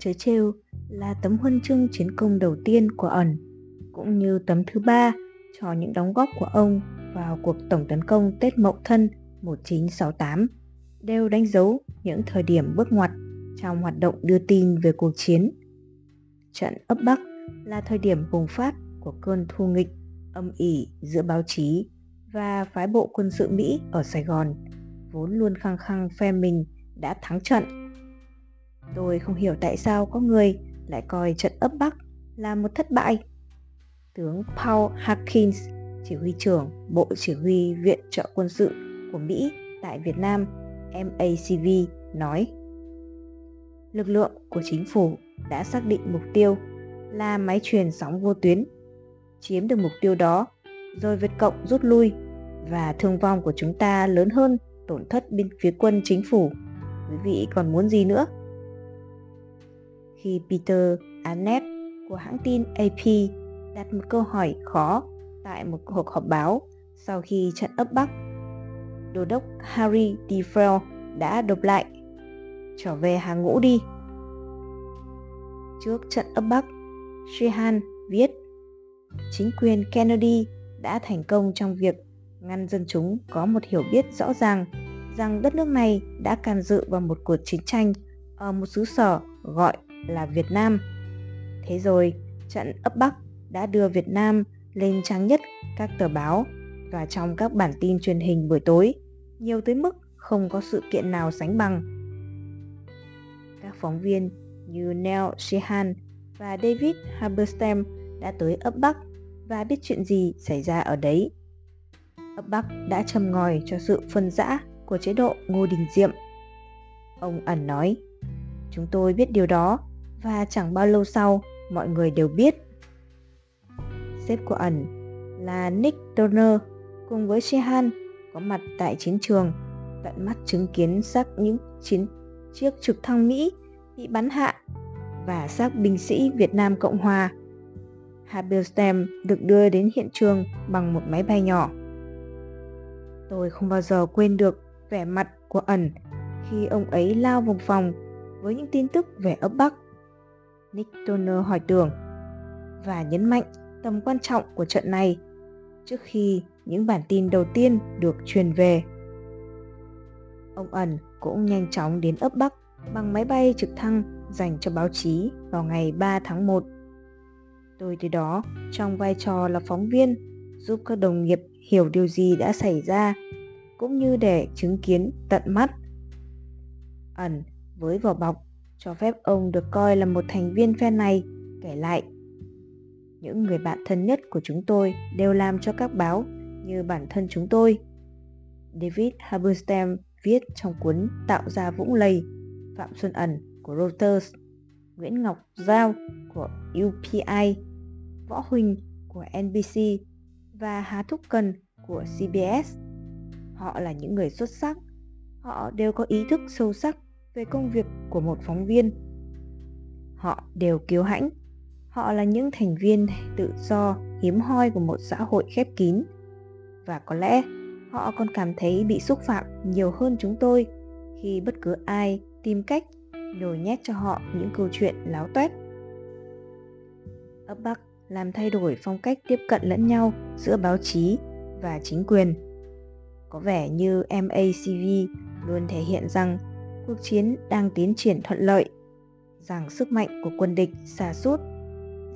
chớ trêu là tấm huân chương chiến công đầu tiên của ẩn, cũng như tấm thứ ba cho những đóng góp của ông vào cuộc tổng tấn công Tết Mậu Thân 1968 đều đánh dấu những thời điểm bước ngoặt trong hoạt động đưa tin về cuộc chiến. Trận ấp Bắc là thời điểm bùng phát của cơn thu nghịch âm ỉ giữa báo chí và phái bộ quân sự Mỹ ở Sài Gòn, vốn luôn khăng khăng phe mình đã thắng trận. Tôi không hiểu tại sao có người lại coi trận ấp Bắc là một thất bại. Tướng Paul Hawkins, chỉ huy trưởng Bộ Chỉ huy Viện trợ quân sự của Mỹ tại Việt Nam MACV nói lực lượng của chính phủ đã xác định mục tiêu là máy truyền sóng vô tuyến chiếm được mục tiêu đó rồi Việt Cộng rút lui và thương vong của chúng ta lớn hơn tổn thất bên phía quân chính phủ. Quý vị còn muốn gì nữa? Khi Peter Arnett của hãng tin AP đặt một câu hỏi khó tại một cuộc họp báo sau khi trận ấp Bắc, Đô đốc Harry D. Đã đột lại. Trở về hàng ngũ đi. Trước trận ấp Bắc, Sheehan viết chính quyền Kennedy đã thành công trong việc ngăn dân chúng có một hiểu biết rõ ràng rằng đất nước này đã can dự vào một cuộc chiến tranh ở một xứ sở gọi là Việt Nam. Thế rồi, trận ấp Bắc đã đưa Việt Nam lên trang nhất các tờ báo và trong các bản tin truyền hình buổi tối, nhiều tới mức không có sự kiện nào sánh bằng. Các phóng viên như Neil Sheehan và David Haberstam đã tới ấp Bắc và biết chuyện gì xảy ra ở đấy. Ấp Bắc đã châm ngòi cho sự phân rã của chế độ Ngô Đình Diệm. Ông ẩn nói, chúng tôi biết điều đó và chẳng bao lâu sau, mọi người đều biết. Sếp của ẩn là Nick Turner cùng với Shehan có mặt tại chiến trường, tận mắt chứng kiến xác những chiến, chiếc trực thăng Mỹ bị bắn hạ và xác binh sĩ Việt Nam Cộng Hòa. Habelstam được đưa đến hiện trường bằng một máy bay nhỏ. Tôi không bao giờ quên được vẻ mặt của ẩn khi ông ấy lao vào phòng với những tin tức về ấp Bắc. Nick Turner hỏi tưởng và nhấn mạnh tầm quan trọng của trận này trước khi những bản tin đầu tiên được truyền về. Ông ẩn cũng nhanh chóng đến ấp Bắc bằng máy bay trực thăng dành cho báo chí vào ngày 3 tháng 1. Tôi tới đó trong vai trò là phóng viên, giúp các đồng nghiệp hiểu điều gì đã xảy ra, cũng như để chứng kiến tận mắt. Ẩn với vỏ bọc cho phép ông được coi là một thành viên phe này kể lại. Những người bạn thân nhất của chúng tôi đều làm cho các báo như bản thân chúng tôi. David Haberstam viết trong cuốn Tạo ra vũng lầy Phạm Xuân Ẩn của Reuters, Nguyễn Ngọc Giao của UPI, Võ Huỳnh của NBC và Hà Thúc Cần của CBS. Họ là những người xuất sắc. Họ đều có ý thức sâu sắc về công việc của một phóng viên. Họ đều kiêu hãnh. Họ là những thành viên tự do, hiếm hoi của một xã hội khép kín. Và có lẽ họ còn cảm thấy bị xúc phạm nhiều hơn chúng tôi khi bất cứ ai tìm cách nhồi nhét cho họ những câu chuyện láo toét. Ấp Bắc làm thay đổi phong cách tiếp cận lẫn nhau giữa báo chí và chính quyền. Có vẻ như MACV luôn thể hiện rằng cuộc chiến đang tiến triển thuận lợi, rằng sức mạnh của quân địch xa sút,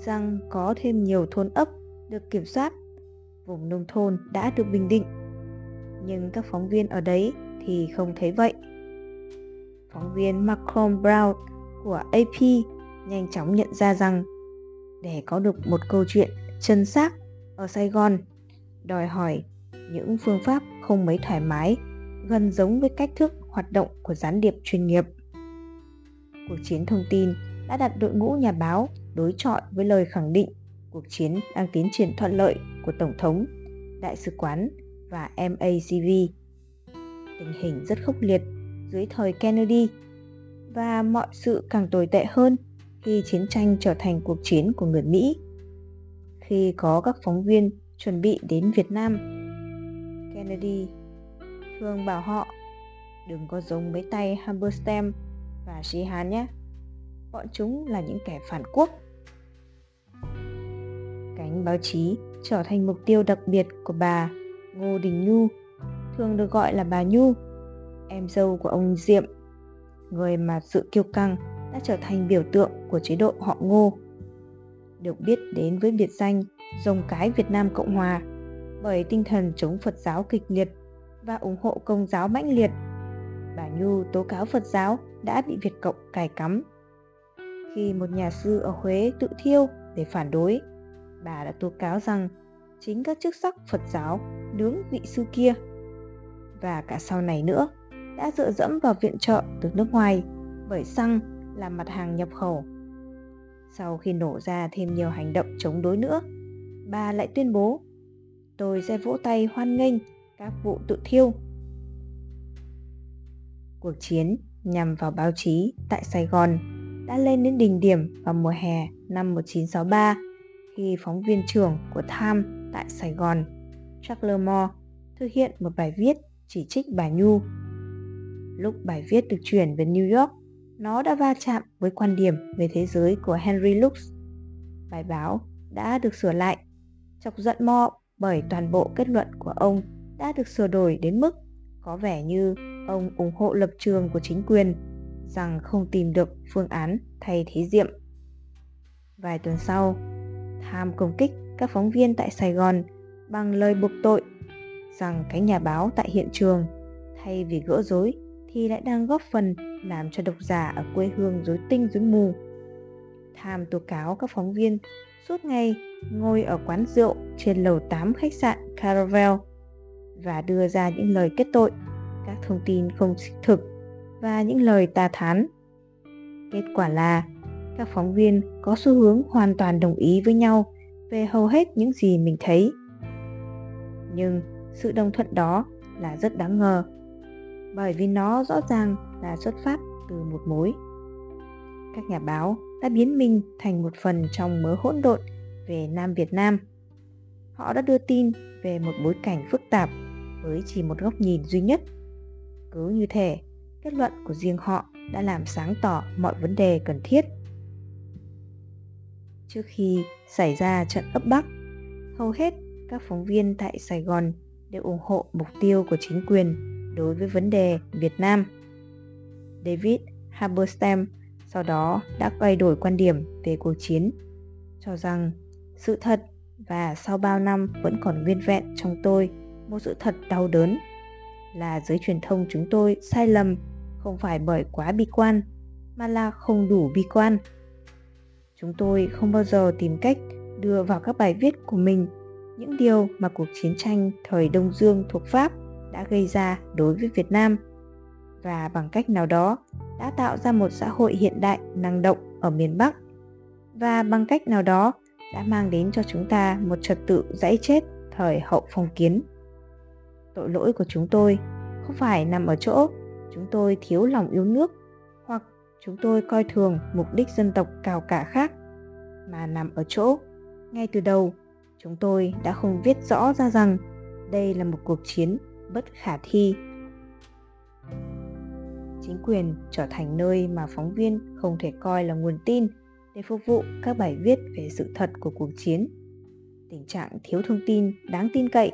rằng có thêm nhiều thôn ấp được kiểm soát, vùng nông thôn đã được bình định. Nhưng các phóng viên ở đấy thì không thấy vậy. Phóng viên Malcolm Brown của AP nhanh chóng nhận ra rằng để có được một câu chuyện chân xác ở Sài Gòn đòi hỏi những phương pháp không mấy thoải mái gần giống với cách thức hoạt động của gián điệp chuyên nghiệp. Cuộc chiến thông tin đã đặt đội ngũ nhà báo đối chọi với lời khẳng định cuộc chiến đang tiến triển thuận lợi của Tổng thống, Đại sứ quán và MACV. Tình hình rất khốc liệt dưới thời Kennedy và mọi sự càng tồi tệ hơn khi chiến tranh trở thành cuộc chiến của người Mỹ. Khi có các phóng viên chuẩn bị đến Việt Nam, Kennedy thường bảo họ đừng có giống mấy tay Hamberstam và shihan nhé. bọn chúng là những kẻ phản quốc. Cánh báo chí trở thành mục tiêu đặc biệt của bà Ngô Đình Nhu, thường được gọi là bà Nhu, em dâu của ông Diệm, người mà sự kiêu căng đã trở thành biểu tượng của chế độ họ Ngô. Được biết đến với biệt danh Rồng cái Việt Nam Cộng Hòa bởi tinh thần chống Phật giáo kịch liệt và ủng hộ công giáo mãnh liệt. Bà Nhu tố cáo Phật giáo đã bị Việt Cộng cài cắm. Khi một nhà sư ở Huế tự thiêu để phản đối, bà đã tố cáo rằng chính các chức sắc Phật giáo nướng vị sư kia. Và cả sau này nữa, đã dựa dẫm vào viện trợ từ nước ngoài bởi xăng là mặt hàng nhập khẩu. Sau khi nổ ra thêm nhiều hành động chống đối nữa, bà lại tuyên bố tôi sẽ vỗ tay hoan nghênh các vụ tự thiêu. Cuộc chiến nhằm vào báo chí tại Sài Gòn đã lên đến đỉnh điểm vào mùa hè năm 1963 khi phóng viên trưởng của Time tại Sài Gòn, Charles Moore, thực hiện một bài viết chỉ trích bà Nhu. Lúc bài viết được chuyển về New York, nó đã va chạm với quan điểm về thế giới của Henry Lux. Bài báo đã được sửa lại, chọc giận Moore bởi toàn bộ kết luận của ông đã được sửa đổi đến mức có vẻ như ông ủng hộ lập trường của chính quyền rằng không tìm được phương án thay thế Diệm. Vài tuần sau, Tham công kích các phóng viên tại Sài Gòn bằng lời buộc tội rằng cái nhà báo tại hiện trường thay vì gỡ rối thì lại đang góp phần làm cho độc giả ở quê hương rối tinh rối mù. Tham tố cáo các phóng viên suốt ngày ngồi ở quán rượu trên lầu 8 khách sạn Caravel và đưa ra những lời kết tội, các thông tin không thực và những lời tà thán. Kết quả là các phóng viên có xu hướng hoàn toàn đồng ý với nhau về hầu hết những gì mình thấy. Nhưng sự đồng thuận đó là rất đáng ngờ bởi vì nó rõ ràng là xuất phát từ một mối. Các nhà báo đã biến mình thành một phần trong mớ hỗn độn về Nam Việt Nam. Họ đã đưa tin về một bối cảnh phức tạp với chỉ một góc nhìn duy nhất. Cứ như thể kết luận của riêng họ đã làm sáng tỏ mọi vấn đề cần thiết. Trước khi xảy ra trận ấp Bắc, hầu hết các phóng viên tại Sài Gòn đều ủng hộ mục tiêu của chính quyền đối với vấn đề Việt Nam. David Haberstam sau đó đã quay đổi quan điểm về cuộc chiến, cho rằng sự thật và sau bao năm vẫn còn nguyên vẹn trong tôi một sự thật đau đớn là giới truyền thông chúng tôi sai lầm không phải bởi quá bi quan, mà là không đủ bi quan. Chúng tôi không bao giờ tìm cách đưa vào các bài viết của mình, những điều mà cuộc chiến tranh thời đông dương thuộc pháp đã gây ra đối với việt nam. Và bằng cách nào đó đã tạo ra một xã hội hiện đại năng động ở miền bắc. Và bằng cách nào đó đã mang đến cho chúng ta một trật tự dãy chết thời hậu phong kiến tội lỗi của chúng tôi. Không phải nằm ở chỗ chúng tôi thiếu lòng yêu nước, hoặc chúng tôi coi thường mục đích dân tộc cao cả khác, mà nằm ở chỗ ngay từ đầu, chúng tôi đã không viết rõ ra rằng đây là một cuộc chiến bất khả thi. Chính quyền trở thành nơi mà phóng viên không thể coi là nguồn tin để phục vụ các bài viết về sự thật của cuộc chiến. Tình trạng thiếu thông tin đáng tin cậy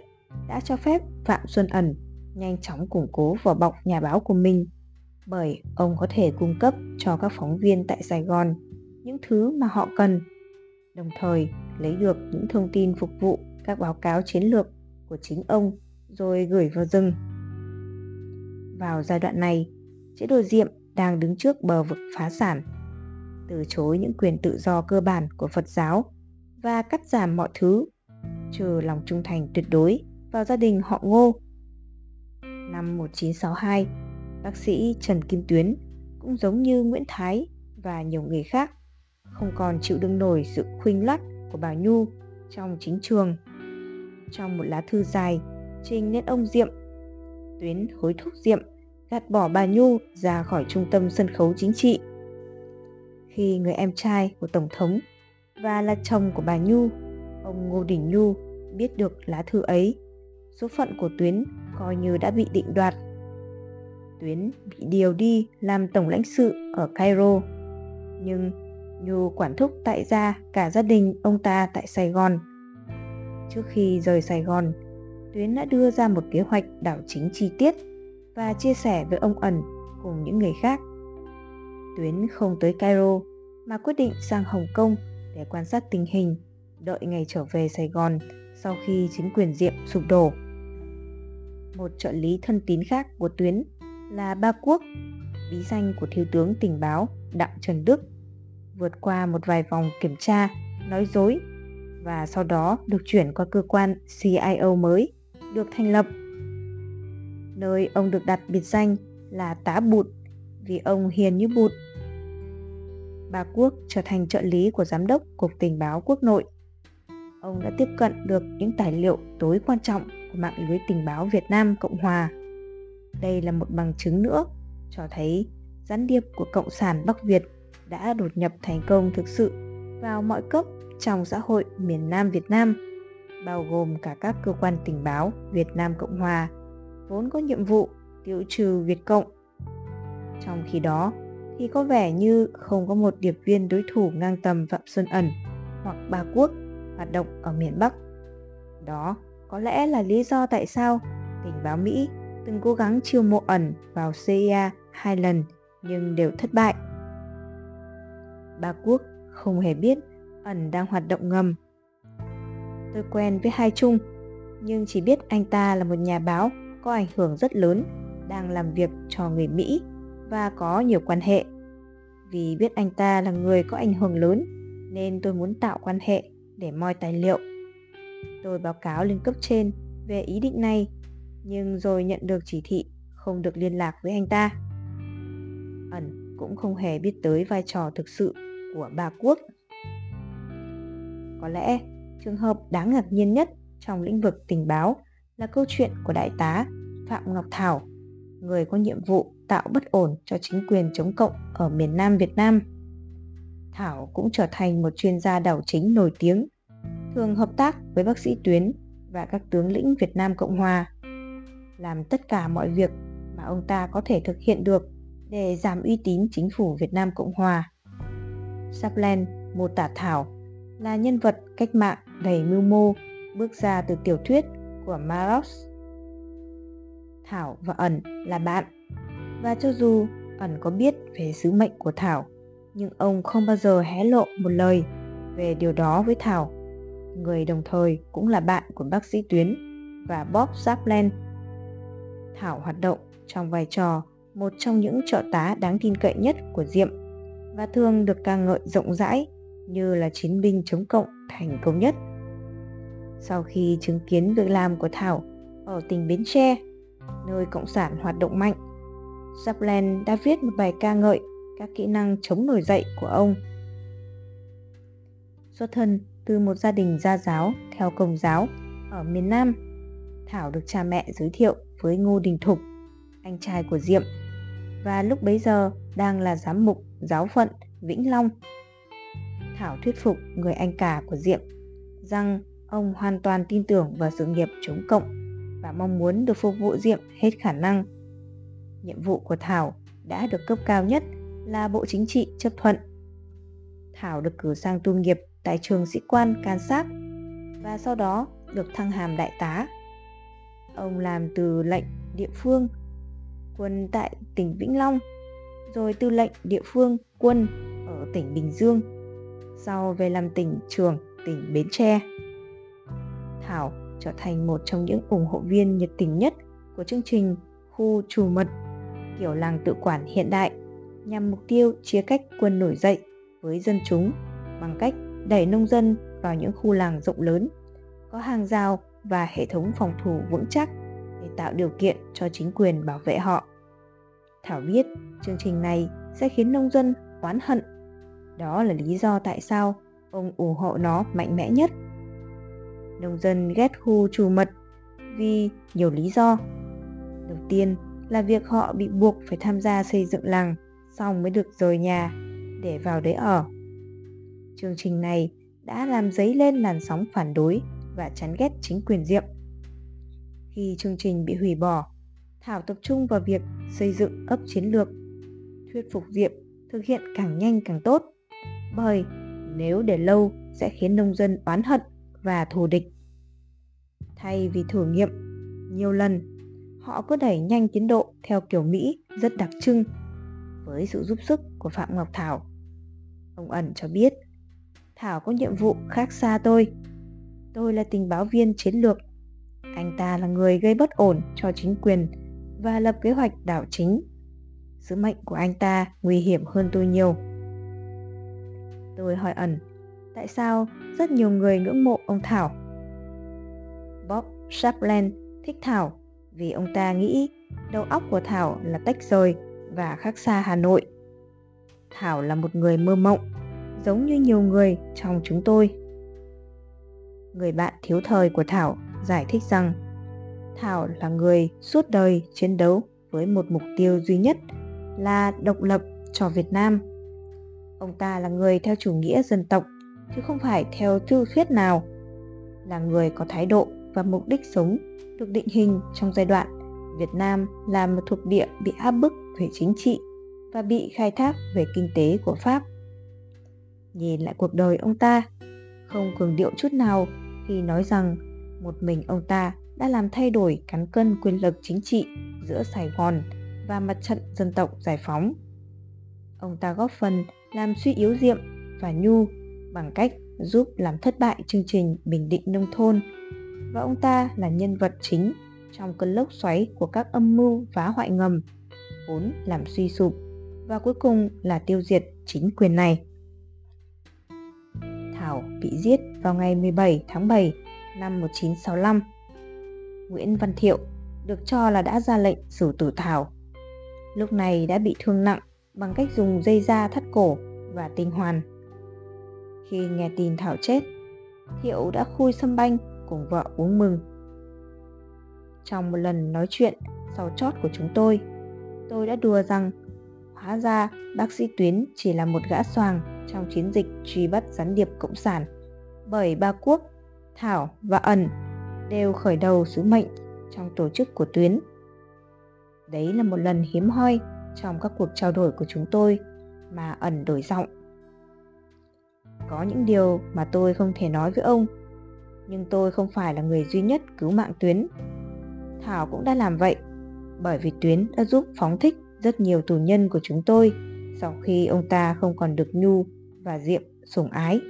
đã cho phép phạm xuân ẩn nhanh chóng củng cố vỏ bọc nhà báo của mình bởi ông có thể cung cấp cho các phóng viên tại Sài Gòn những thứ mà họ cần, đồng thời lấy được những thông tin phục vụ các báo cáo chiến lược của chính ông rồi gửi vào rừng. Vào giai đoạn này, chế độ Diệm đang đứng trước bờ vực phá sản, từ chối những quyền tự do cơ bản của Phật giáo và cắt giảm mọi thứ, trừ lòng trung thành tuyệt đối vào gia đình họ Ngô năm 1962, bác sĩ Trần Kim Tuyến cũng giống như Nguyễn Thái và nhiều người khác không còn chịu đựng nổi sự khuynh lắt của bà Nhu trong chính trường. Trong một lá thư dài trình lên ông Diệm, Tuyến hối thúc Diệm gạt bỏ bà Nhu ra khỏi trung tâm sân khấu chính trị. Khi người em trai của Tổng thống và là chồng của bà Nhu, ông Ngô Đình Nhu biết được lá thư ấy, số phận của Tuyến coi như đã bị định đoạt. Tuyến bị điều đi làm tổng lãnh sự ở Cairo. nhưng Nhu quản thúc tại gia cả gia đình ông ta tại Sài Gòn. Trước khi rời Sài Gòn, Tuyến đã đưa ra một kế hoạch đảo chính chi tiết và chia sẻ với ông ẩn cùng những người khác. Tuyến không tới Cairo mà quyết định sang Hồng Kông để quan sát tình hình, đợi ngày trở về Sài Gòn sau khi chính quyền Diệm sụp đổ. Một trợ lý thân tín khác của Tuyến là Ba Quốc, bí danh của thiếu tướng tình báo Đặng Trần Đức, vượt qua một vài vòng kiểm tra, nói dối và sau đó được chuyển qua cơ quan CIO mới được thành lập. Nơi ông được đặt biệt danh là Tá Bụt vì ông hiền như bụt. Bà Quốc trở thành trợ lý của giám đốc Cục Tình báo Quốc nội. Ông đã tiếp cận được những tài liệu tối quan trọng của mạng lưới tình báo Việt Nam Cộng Hòa. Đây là một bằng chứng nữa cho thấy gián điệp của Cộng sản Bắc Việt đã đột nhập thành công thực sự vào mọi cấp trong xã hội miền Nam Việt Nam, bao gồm cả các cơ quan tình báo Việt Nam Cộng Hòa, vốn có nhiệm vụ tiêu trừ Việt Cộng. Trong khi đó, thì có vẻ như không có một điệp viên đối thủ ngang tầm Phạm Xuân Ẩn hoặc Ba Quốc hoạt động ở miền Bắc. Đó có lẽ là lý do tại sao tình báo Mỹ từng cố gắng chiêu mộ ẩn vào CIA hai lần nhưng đều thất bại. Ba Quốc không hề biết ẩn đang hoạt động ngầm. Tôi quen với Hai Trung, nhưng chỉ biết anh ta là một nhà báo có ảnh hưởng rất lớn, đang làm việc cho người Mỹ và có nhiều quan hệ. Vì biết anh ta là người có ảnh hưởng lớn, nên tôi muốn tạo quan hệ để moi tài liệu. Tôi báo cáo lên cấp trên về ý định này, nhưng rồi nhận được chỉ thị không được liên lạc với anh ta. Ẩn cũng không hề biết tới vai trò thực sự của bà quốc. Có lẽ trường hợp đáng ngạc nhiên nhất trong lĩnh vực tình báo là câu chuyện của đại tá Phạm Ngọc Thảo, người có nhiệm vụ tạo bất ổn cho chính quyền chống cộng ở miền Nam Việt Nam. Thảo cũng trở thành một chuyên gia đảo chính nổi tiếng, thường hợp tác với bác sĩ Tuyến và các tướng lĩnh Việt Nam Cộng Hòa, làm tất cả mọi việc mà ông ta có thể thực hiện được để giảm uy tín chính phủ Việt Nam Cộng Hòa. Saplen mô tả Thảo là nhân vật cách mạng đầy mưu mô bước ra từ tiểu thuyết của Maros. Thảo và ẩn là bạn và cho dù ẩn có biết về sứ mệnh của Thảo nhưng ông không bao giờ hé lộ một lời về điều đó với Thảo người đồng thời cũng là bạn của bác sĩ Tuyến và Bob Zaplan. Thảo hoạt động trong vai trò một trong những trợ tá đáng tin cậy nhất của Diệm và thường được ca ngợi rộng rãi như là chiến binh chống cộng thành công nhất. Sau khi chứng kiến việc làm của Thảo ở tỉnh Bến Tre, nơi Cộng sản hoạt động mạnh, Zaplan đã viết một bài ca ngợi các kỹ năng chống nổi dậy của ông. Xuất thân từ một gia đình gia giáo theo công giáo ở miền Nam, Thảo được cha mẹ giới thiệu với Ngô Đình Thục, anh trai của Diệm, và lúc bấy giờ đang là giám mục giáo phận Vĩnh Long. Thảo thuyết phục người anh cả của Diệm rằng ông hoàn toàn tin tưởng vào sự nghiệp chống cộng và mong muốn được phục vụ Diệm hết khả năng. Nhiệm vụ của Thảo đã được cấp cao nhất là Bộ Chính trị chấp thuận. Thảo được cử sang tu nghiệp tại trường sĩ quan can sát và sau đó được thăng hàm đại tá. Ông làm từ lệnh địa phương quân tại tỉnh Vĩnh Long, rồi tư lệnh địa phương quân ở tỉnh Bình Dương, sau về làm tỉnh trường tỉnh Bến Tre. Thảo trở thành một trong những ủng hộ viên nhiệt tình nhất của chương trình khu trù mật kiểu làng tự quản hiện đại nhằm mục tiêu chia cách quân nổi dậy với dân chúng bằng cách đẩy nông dân vào những khu làng rộng lớn, có hàng rào và hệ thống phòng thủ vững chắc để tạo điều kiện cho chính quyền bảo vệ họ. Thảo biết chương trình này sẽ khiến nông dân oán hận. Đó là lý do tại sao ông ủng hộ nó mạnh mẽ nhất. Nông dân ghét khu trù mật vì nhiều lý do. Đầu tiên là việc họ bị buộc phải tham gia xây dựng làng xong mới được rời nhà để vào đấy ở. Chương trình này đã làm dấy lên làn sóng phản đối và chán ghét chính quyền Diệm. Khi chương trình bị hủy bỏ, Thảo tập trung vào việc xây dựng ấp chiến lược, thuyết phục Diệm thực hiện càng nhanh càng tốt. bởi nếu để lâu sẽ khiến nông dân oán hận và thù địch. Thay vì thử nghiệm nhiều lần, họ cứ đẩy nhanh tiến độ theo kiểu Mỹ rất đặc trưng với sự giúp sức của Phạm Ngọc Thảo. Ông ẩn cho biết, Thảo có nhiệm vụ khác xa tôi. Tôi là tình báo viên chiến lược. Anh ta là người gây bất ổn cho chính quyền và lập kế hoạch đảo chính. Sứ mệnh của anh ta nguy hiểm hơn tôi nhiều. Tôi hỏi ẩn, tại sao rất nhiều người ngưỡng mộ ông Thảo? Bob shapland thích Thảo vì ông ta nghĩ đầu óc của Thảo là tách rời và khác xa Hà Nội. Thảo là một người mơ mộng, giống như nhiều người trong chúng tôi. Người bạn thiếu thời của Thảo giải thích rằng Thảo là người suốt đời chiến đấu với một mục tiêu duy nhất là độc lập cho Việt Nam. Ông ta là người theo chủ nghĩa dân tộc chứ không phải theo thư thuyết nào, là người có thái độ và mục đích sống được định hình trong giai đoạn Việt Nam là một thuộc địa bị áp bức về chính trị và bị khai thác về kinh tế của Pháp. Nhìn lại cuộc đời ông ta, không cường điệu chút nào khi nói rằng một mình ông ta đã làm thay đổi cán cân quyền lực chính trị giữa Sài Gòn và mặt trận dân tộc giải phóng. Ông ta góp phần làm suy yếu Diệm và Nhu bằng cách giúp làm thất bại chương trình Bình Định Nông thôn và ông ta là nhân vật chính trong cơn lốc xoáy của các âm mưu phá hoại ngầm vốn làm suy sụp và cuối cùng là tiêu diệt chính quyền này. Thảo bị giết vào ngày 17 tháng 7 năm 1965. Nguyễn Văn Thiệu được cho là đã ra lệnh xử tử Thảo. Lúc này đã bị thương nặng bằng cách dùng dây da thắt cổ và tinh hoàn. Khi nghe tin Thảo chết, Thiệu đã khui sâm banh cùng vợ uống mừng. Trong một lần nói chuyện sau chót của chúng tôi, tôi đã đùa rằng hóa ra bác sĩ Tuyến chỉ là một gã soàng trong chiến dịch truy bắt gián điệp cộng sản bởi ba quốc, Thảo và Ẩn đều khởi đầu sứ mệnh trong tổ chức của Tuyến. Đấy là một lần hiếm hoi trong các cuộc trao đổi của chúng tôi mà Ẩn đổi giọng. Có những điều mà tôi không thể nói với ông, nhưng tôi không phải là người duy nhất cứu mạng Tuyến. Thảo cũng đã làm vậy, bởi vì Tuyến đã giúp phóng thích rất nhiều tù nhân của chúng tôi sau khi ông ta không còn được Nhu và Diệm sủng ái.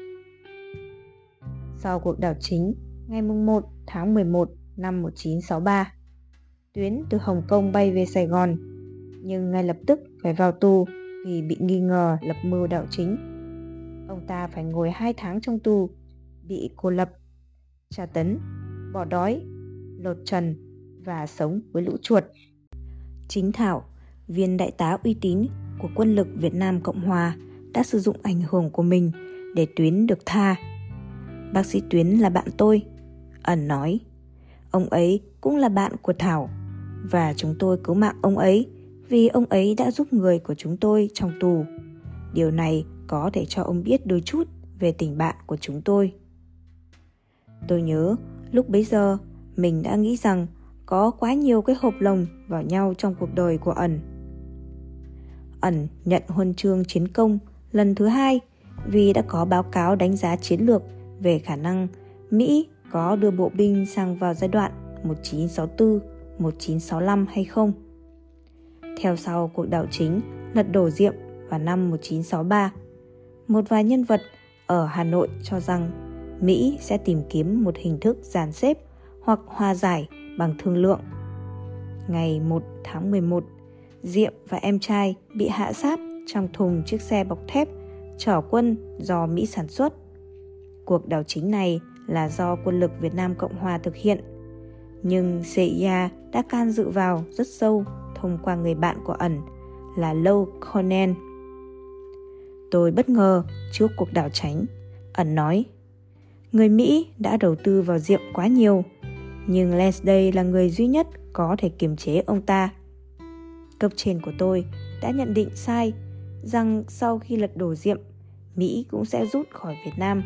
Sau cuộc đảo chính ngày 1 tháng 11 năm 1963, Tuyến từ Hồng Kông bay về Sài Gòn, nhưng ngay lập tức phải vào tù vì bị nghi ngờ lập mưu đảo chính. Ông ta phải ngồi 2 tháng trong tù, bị cô lập, tra tấn, bỏ đói, lột trần và sống với lũ chuột. Chính Thảo, viên đại tá uy tín của quân lực Việt Nam Cộng Hòa đã sử dụng ảnh hưởng của mình để Tuyến được tha. Bác sĩ Tuyến là bạn tôi, ẩn nói. Ông ấy cũng là bạn của Thảo và chúng tôi cứu mạng ông ấy vì ông ấy đã giúp người của chúng tôi trong tù. Điều này có thể cho ông biết đôi chút về tình bạn của chúng tôi. Tôi nhớ lúc bấy giờ mình đã nghĩ rằng có quá nhiều cái hộp lồng vào nhau trong cuộc đời của ẩn. Ẩn nhận huân chương chiến công lần thứ hai vì đã có báo cáo đánh giá chiến lược về khả năng Mỹ có đưa bộ binh sang vào giai đoạn 1964-1965 hay không. Theo sau cuộc đảo chính lật đổ Diệm vào năm 1963, một vài nhân vật ở Hà Nội cho rằng Mỹ sẽ tìm kiếm một hình thức giàn xếp hoặc hòa giải bằng thương lượng. Ngày 1 tháng 11, Diệm và em trai bị hạ sát trong thùng chiếc xe bọc thép chở quân do Mỹ sản xuất. Cuộc đảo chính này là do quân lực Việt Nam Cộng Hòa thực hiện. Nhưng CIA đã can dự vào rất sâu thông qua người bạn của ẩn là Lâu Conan. Tôi bất ngờ trước cuộc đảo tránh. Ẩn nói, người Mỹ đã đầu tư vào Diệm quá nhiều, nhưng Lansday là người duy nhất có thể kiềm chế ông ta. Cấp trên của tôi đã nhận định sai rằng sau khi lật đổ Diệm, Mỹ cũng sẽ rút khỏi Việt Nam.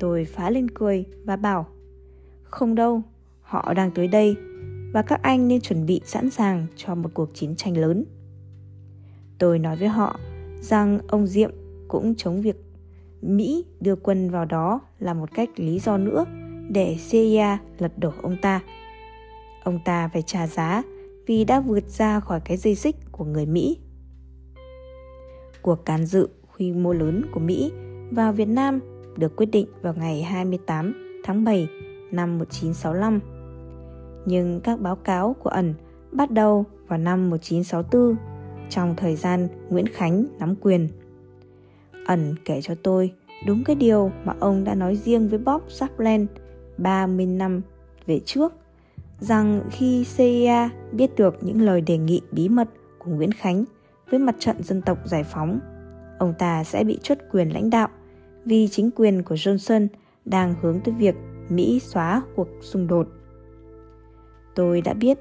Tôi phá lên cười và bảo Không đâu, họ đang tới đây và các anh nên chuẩn bị sẵn sàng cho một cuộc chiến tranh lớn. Tôi nói với họ rằng ông Diệm cũng chống việc Mỹ đưa quân vào đó là một cách lý do nữa để Syria lật đổ ông ta. Ông ta phải trả giá vì đã vượt ra khỏi cái dây xích của người Mỹ. Cuộc can dự quy mô lớn của Mỹ vào Việt Nam được quyết định vào ngày 28 tháng 7 năm 1965. Nhưng các báo cáo của ẩn bắt đầu vào năm 1964 trong thời gian Nguyễn Khánh nắm quyền. Ẩn kể cho tôi đúng cái điều mà ông đã nói riêng với Bob Sapland 30 năm về trước rằng khi CIA biết được những lời đề nghị bí mật của Nguyễn Khánh với mặt trận dân tộc giải phóng, ông ta sẽ bị truất quyền lãnh đạo vì chính quyền của Johnson đang hướng tới việc Mỹ xóa cuộc xung đột. Tôi đã biết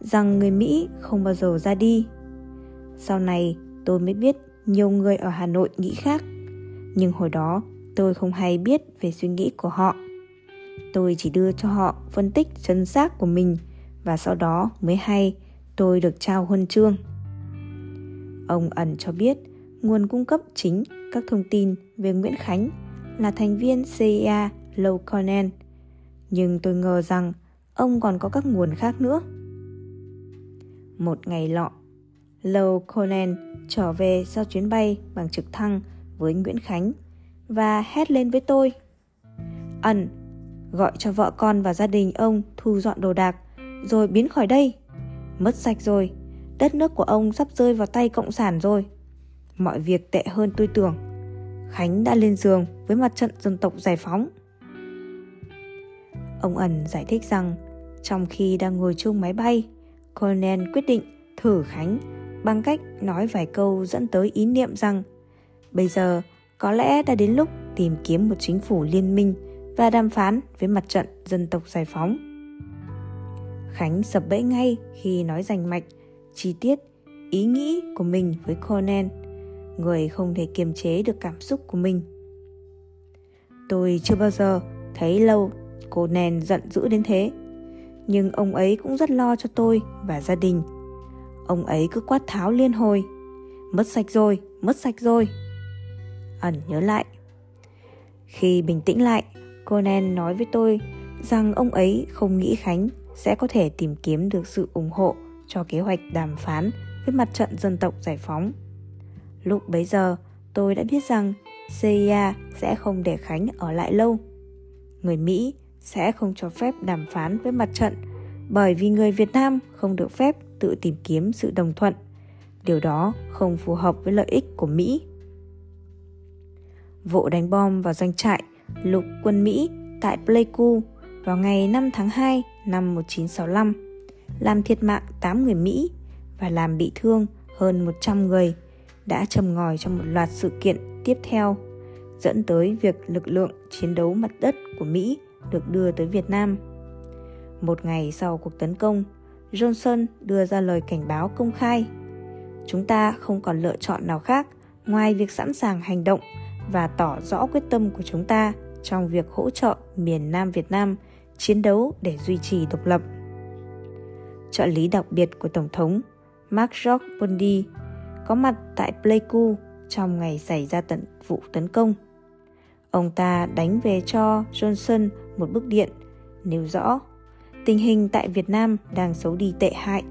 rằng người Mỹ không bao giờ ra đi. Sau này tôi mới biết nhiều người ở Hà Nội nghĩ khác, nhưng hồi đó tôi không hay biết về suy nghĩ của họ. Tôi chỉ đưa cho họ phân tích chân xác của mình và sau đó mới hay tôi được trao huân chương. Ông ẩn cho biết nguồn cung cấp chính các thông tin về Nguyễn Khánh là thành viên CIA Low Conan. Nhưng tôi ngờ rằng ông còn có các nguồn khác nữa. Một ngày lọ, Low Conan trở về sau chuyến bay bằng trực thăng với Nguyễn Khánh và hét lên với tôi. Ẩn, gọi cho vợ con và gia đình ông thu dọn đồ đạc rồi biến khỏi đây. Mất sạch rồi, đất nước của ông sắp rơi vào tay cộng sản rồi. Mọi việc tệ hơn tôi tưởng. Khánh đã lên giường với mặt trận dân tộc giải phóng. Ông ẩn giải thích rằng trong khi đang ngồi chung máy bay, Colonel quyết định thử Khánh bằng cách nói vài câu dẫn tới ý niệm rằng bây giờ có lẽ đã đến lúc tìm kiếm một chính phủ liên minh và đàm phán với mặt trận dân tộc giải phóng. Khánh sập bẫy ngay khi nói rành mạch, chi tiết, ý nghĩ của mình với Conan, người không thể kiềm chế được cảm xúc của mình. Tôi chưa bao giờ thấy lâu Conan giận dữ đến thế, nhưng ông ấy cũng rất lo cho tôi và gia đình. Ông ấy cứ quát tháo liên hồi, mất sạch rồi, mất sạch rồi. Ẩn nhớ lại. Khi bình tĩnh lại, Conan nói với tôi rằng ông ấy không nghĩ Khánh sẽ có thể tìm kiếm được sự ủng hộ cho kế hoạch đàm phán với mặt trận dân tộc giải phóng. Lúc bấy giờ, tôi đã biết rằng CIA sẽ không để Khánh ở lại lâu. Người Mỹ sẽ không cho phép đàm phán với mặt trận bởi vì người Việt Nam không được phép tự tìm kiếm sự đồng thuận. Điều đó không phù hợp với lợi ích của Mỹ. Vụ đánh bom vào doanh trại lục quân Mỹ tại Pleiku vào ngày 5 tháng 2 năm 1965, làm thiệt mạng 8 người Mỹ và làm bị thương hơn 100 người, đã trầm ngòi trong một loạt sự kiện tiếp theo, dẫn tới việc lực lượng chiến đấu mặt đất của Mỹ được đưa tới Việt Nam. Một ngày sau cuộc tấn công, Johnson đưa ra lời cảnh báo công khai. Chúng ta không còn lựa chọn nào khác ngoài việc sẵn sàng hành động và tỏ rõ quyết tâm của chúng ta trong việc hỗ trợ miền Nam Việt Nam chiến đấu để duy trì độc lập. Trợ lý đặc biệt của Tổng thống Mark George Bondi có mặt tại Pleiku trong ngày xảy ra tận, vụ tấn công. Ông ta đánh về cho Johnson một bức điện, nêu rõ tình hình tại Việt Nam đang xấu đi tệ hại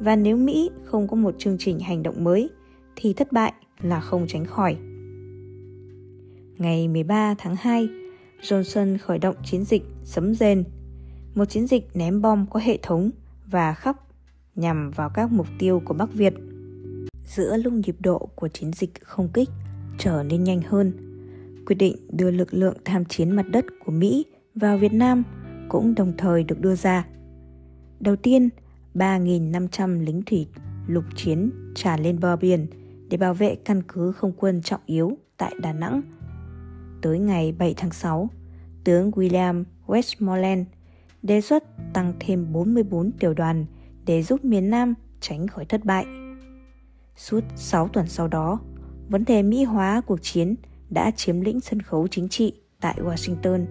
và nếu Mỹ không có một chương trình hành động mới thì thất bại là không tránh khỏi. Ngày 13 tháng 2, Johnson khởi động chiến dịch Sấm Rền, một chiến dịch ném bom có hệ thống và khắp nhằm vào các mục tiêu của Bắc Việt. Giữa lúc nhịp độ của chiến dịch không kích trở nên nhanh hơn, quyết định đưa lực lượng tham chiến mặt đất của Mỹ vào Việt Nam cũng đồng thời được đưa ra. Đầu tiên, 3.500 lính thủy lục chiến tràn lên bờ biển để bảo vệ căn cứ không quân trọng yếu tại Đà Nẵng – tới ngày 7 tháng 6, tướng William Westmoreland đề xuất tăng thêm 44 tiểu đoàn để giúp miền Nam tránh khỏi thất bại. Suốt 6 tuần sau đó, vấn đề Mỹ hóa cuộc chiến đã chiếm lĩnh sân khấu chính trị tại Washington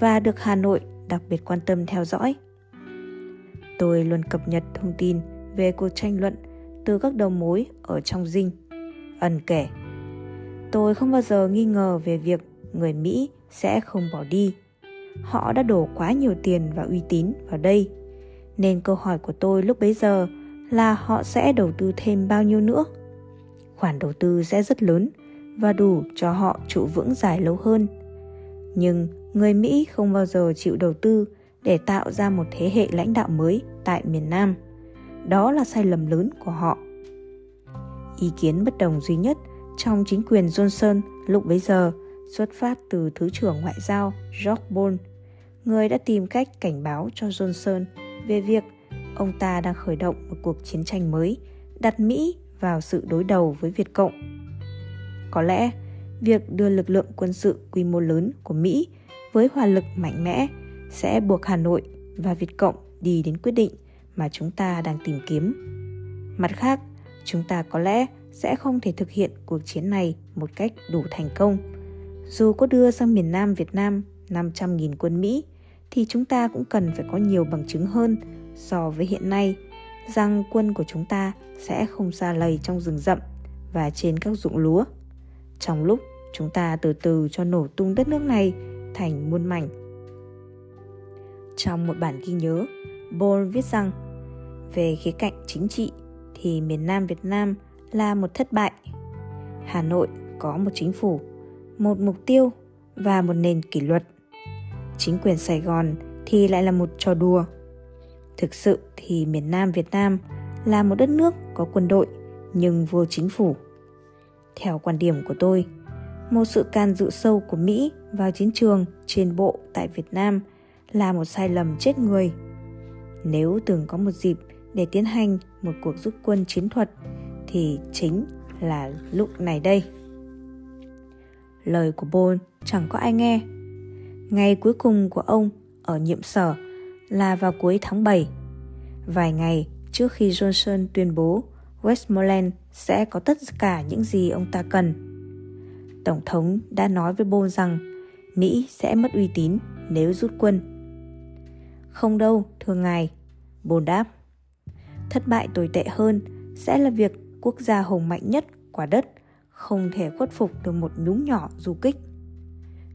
và được Hà Nội đặc biệt quan tâm theo dõi. Tôi luôn cập nhật thông tin về cuộc tranh luận từ các đầu mối ở trong dinh. Ẩn kể, tôi không bao giờ nghi ngờ về việc người Mỹ sẽ không bỏ đi. Họ đã đổ quá nhiều tiền và uy tín vào đây. Nên câu hỏi của tôi lúc bấy giờ là họ sẽ đầu tư thêm bao nhiêu nữa? Khoản đầu tư sẽ rất lớn và đủ cho họ trụ vững dài lâu hơn. Nhưng người Mỹ không bao giờ chịu đầu tư để tạo ra một thế hệ lãnh đạo mới tại miền Nam. Đó là sai lầm lớn của họ. Ý kiến bất đồng duy nhất trong chính quyền Johnson lúc bấy giờ xuất phát từ Thứ trưởng Ngoại giao George Bond, người đã tìm cách cảnh báo cho Johnson về việc ông ta đang khởi động một cuộc chiến tranh mới đặt Mỹ vào sự đối đầu với Việt Cộng. Có lẽ, việc đưa lực lượng quân sự quy mô lớn của Mỹ với hỏa lực mạnh mẽ sẽ buộc Hà Nội và Việt Cộng đi đến quyết định mà chúng ta đang tìm kiếm. Mặt khác, chúng ta có lẽ sẽ không thể thực hiện cuộc chiến này một cách đủ thành công. Dù có đưa sang miền Nam Việt Nam 500.000 quân Mỹ, thì chúng ta cũng cần phải có nhiều bằng chứng hơn so với hiện nay rằng quân của chúng ta sẽ không xa lầy trong rừng rậm và trên các ruộng lúa. Trong lúc chúng ta từ từ cho nổ tung đất nước này thành muôn mảnh. Trong một bản ghi nhớ, Bol viết rằng về khía cạnh chính trị thì miền Nam Việt Nam là một thất bại. Hà Nội có một chính phủ, một mục tiêu và một nền kỷ luật. Chính quyền Sài Gòn thì lại là một trò đùa. Thực sự thì miền Nam Việt Nam là một đất nước có quân đội nhưng vô chính phủ. Theo quan điểm của tôi, một sự can dự sâu của Mỹ vào chiến trường trên bộ tại Việt Nam là một sai lầm chết người. Nếu từng có một dịp để tiến hành một cuộc rút quân chiến thuật thì chính là lúc này đây. Lời của bôn chẳng có ai nghe. Ngày cuối cùng của ông ở nhiệm sở là vào cuối tháng 7. Vài ngày trước khi Johnson tuyên bố Westmoreland sẽ có tất cả những gì ông ta cần. Tổng thống đã nói với bôn rằng Mỹ sẽ mất uy tín nếu rút quân. Không đâu, thưa ngài, bôn đáp. Thất bại tồi tệ hơn sẽ là việc quốc gia hùng mạnh nhất quả đất không thể khuất phục được một nhúng nhỏ du kích.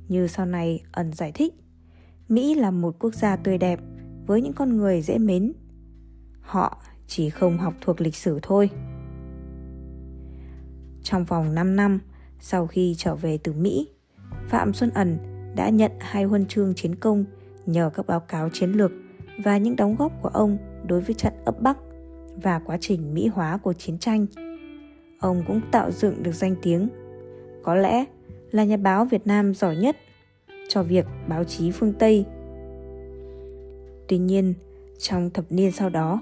Như sau này ẩn giải thích, Mỹ là một quốc gia tươi đẹp với những con người dễ mến. Họ chỉ không học thuộc lịch sử thôi. Trong vòng 5 năm sau khi trở về từ Mỹ, Phạm Xuân Ẩn đã nhận hai huân chương chiến công nhờ các báo cáo chiến lược và những đóng góp của ông đối với trận ấp Bắc và quá trình mỹ hóa của chiến tranh. Ông cũng tạo dựng được danh tiếng, có lẽ là nhà báo Việt Nam giỏi nhất cho việc báo chí phương Tây. Tuy nhiên, trong thập niên sau đó,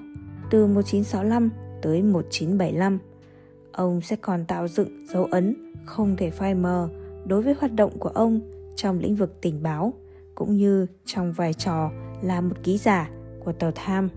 từ 1965 tới 1975, ông sẽ còn tạo dựng dấu ấn không thể phai mờ đối với hoạt động của ông trong lĩnh vực tình báo cũng như trong vai trò là một ký giả của tờ Tham.